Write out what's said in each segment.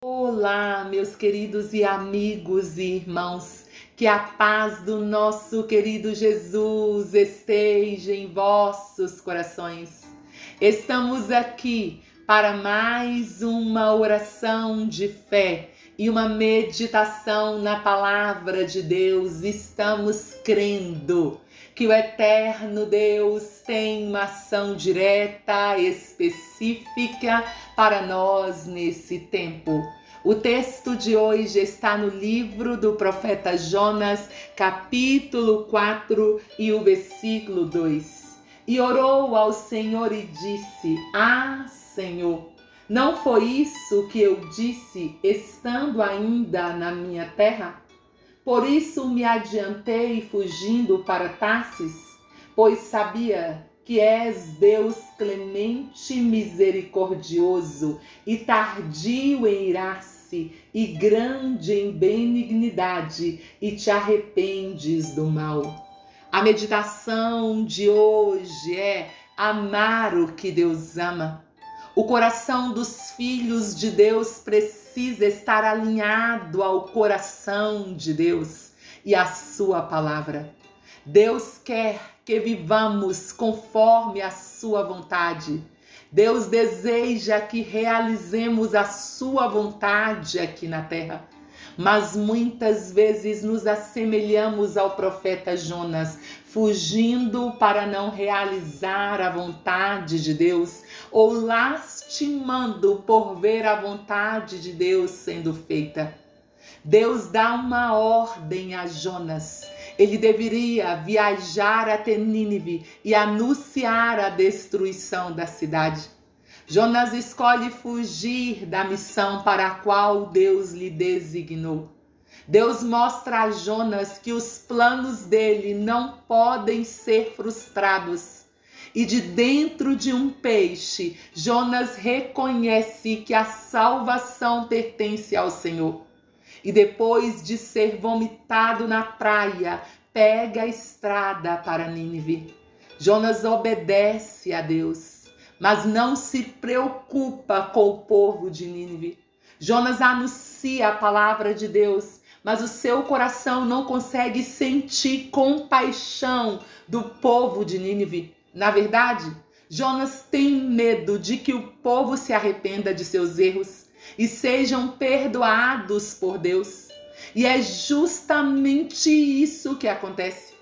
Olá, meus queridos e amigos e irmãos, que a paz do nosso querido Jesus esteja em vossos corações. Estamos aqui para mais uma oração de fé e uma meditação na palavra de Deus. Estamos crendo que o eterno Deus tem uma ação direta, específica para nós nesse tempo. O texto de hoje está no livro do profeta Jonas, capítulo 4 e o versículo 2. E orou ao Senhor e disse: Ah, Senhor, não foi isso que eu disse estando ainda na minha terra? Por isso me adiantei fugindo para Tarsis, pois sabia que és Deus clemente misericordioso e tardio em irar-se e grande em benignidade e te arrependes do mal. A meditação de hoje é amar o que Deus ama. O coração dos filhos de Deus precisa estar alinhado ao coração de Deus e à Sua palavra. Deus quer que vivamos conforme a Sua vontade. Deus deseja que realizemos a Sua vontade aqui na terra mas muitas vezes nos assemelhamos ao profeta Jonas, fugindo para não realizar a vontade de Deus ou lastimando por ver a vontade de Deus sendo feita. Deus dá uma ordem a Jonas. Ele deveria viajar até Nínive e anunciar a destruição da cidade. Jonas escolhe fugir da missão para a qual Deus lhe designou. Deus mostra a Jonas que os planos dele não podem ser frustrados. E de dentro de um peixe, Jonas reconhece que a salvação pertence ao Senhor. E depois de ser vomitado na praia, pega a estrada para Nínive. Jonas obedece a Deus mas não se preocupa com o povo de Nínive. Jonas anuncia a palavra de Deus, mas o seu coração não consegue sentir compaixão do povo de Nínive. Na verdade, Jonas tem medo de que o povo se arrependa de seus erros e sejam perdoados por Deus. E é justamente isso que acontece.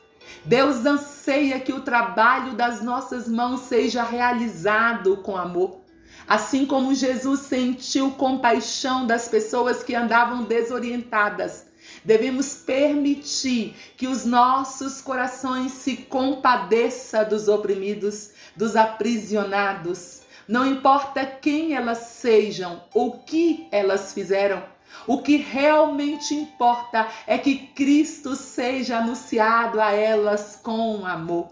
Deus anseia que o trabalho das nossas mãos seja realizado com amor. Assim como Jesus sentiu compaixão das pessoas que andavam desorientadas, devemos permitir que os nossos corações se compadeça dos oprimidos, dos aprisionados. Não importa quem elas sejam ou o que elas fizeram, o que realmente importa é que Cristo seja anunciado a elas com amor.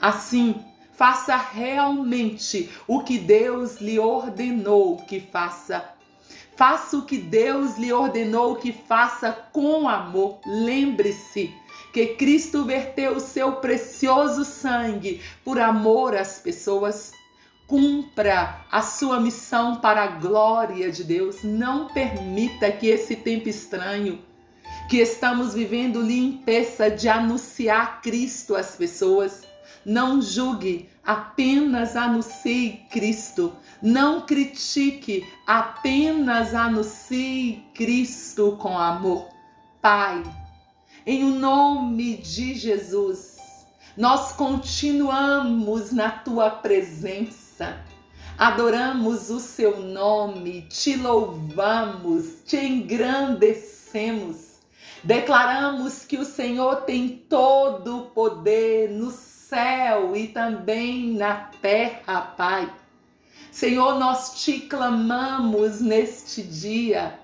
Assim, faça realmente o que Deus lhe ordenou que faça. Faça o que Deus lhe ordenou que faça com amor. Lembre-se que Cristo verteu o seu precioso sangue por amor às pessoas cumpra a sua missão para a glória de Deus. Não permita que esse tempo estranho que estamos vivendo lhe impeça de anunciar Cristo às pessoas. Não julgue, apenas anuncie Cristo. Não critique, apenas anuncie Cristo com amor. Pai, em o nome de Jesus, nós continuamos na tua presença. Adoramos o seu nome, te louvamos, te engrandecemos. Declaramos que o Senhor tem todo o poder no céu e também na terra, Pai. Senhor, nós te clamamos neste dia.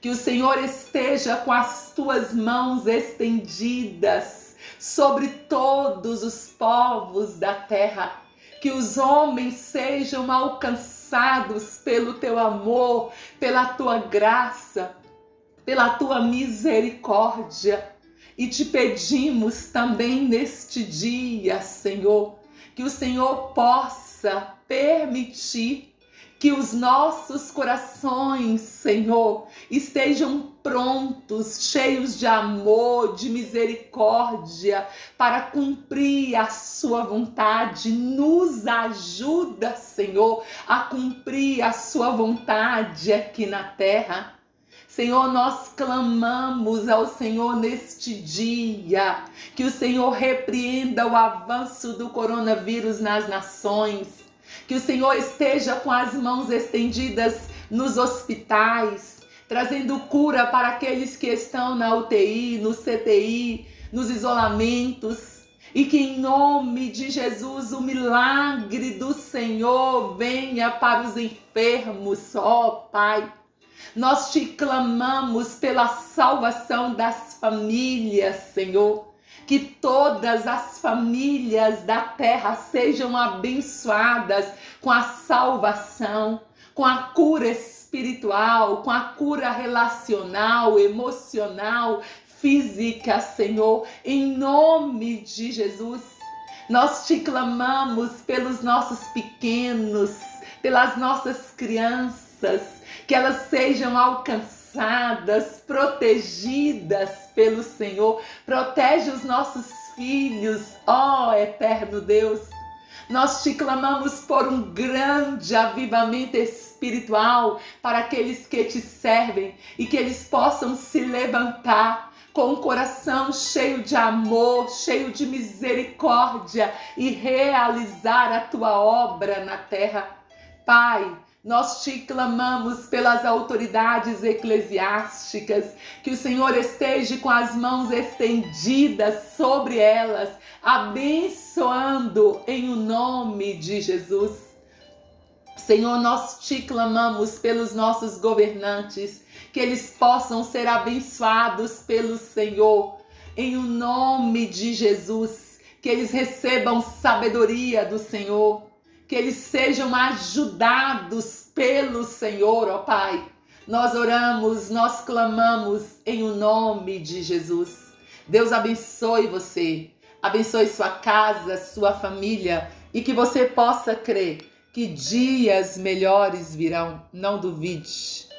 Que o Senhor esteja com as tuas mãos estendidas sobre todos os povos da terra que os homens sejam alcançados pelo teu amor, pela tua graça, pela tua misericórdia. E te pedimos também neste dia, Senhor, que o Senhor possa permitir que os nossos corações, Senhor, estejam prontos, cheios de amor, de misericórdia, para cumprir a Sua vontade. Nos ajuda, Senhor, a cumprir a Sua vontade aqui na terra. Senhor, nós clamamos ao Senhor neste dia que o Senhor repreenda o avanço do coronavírus nas nações que o Senhor esteja com as mãos estendidas nos hospitais, trazendo cura para aqueles que estão na UTI, no CTI, nos isolamentos. E que em nome de Jesus o milagre do Senhor venha para os enfermos, ó Pai. Nós te clamamos pela salvação das famílias, Senhor que todas as famílias da terra sejam abençoadas com a salvação, com a cura espiritual, com a cura relacional, emocional, física, Senhor, em nome de Jesus. Nós te clamamos pelos nossos pequenos, pelas nossas crianças, que elas sejam alcançadas alcançadas, protegidas pelo Senhor. Protege os nossos filhos, ó eterno Deus. Nós te clamamos por um grande avivamento espiritual para aqueles que te servem e que eles possam se levantar com o coração cheio de amor, cheio de misericórdia e realizar a tua obra na terra. Pai, nós te clamamos pelas autoridades eclesiásticas, que o Senhor esteja com as mãos estendidas sobre elas, abençoando em o nome de Jesus. Senhor, nós te clamamos pelos nossos governantes, que eles possam ser abençoados pelo Senhor, em o nome de Jesus, que eles recebam sabedoria do Senhor que eles sejam ajudados pelo Senhor, ó Pai. Nós oramos, nós clamamos em o nome de Jesus. Deus abençoe você, abençoe sua casa, sua família e que você possa crer que dias melhores virão. Não duvide.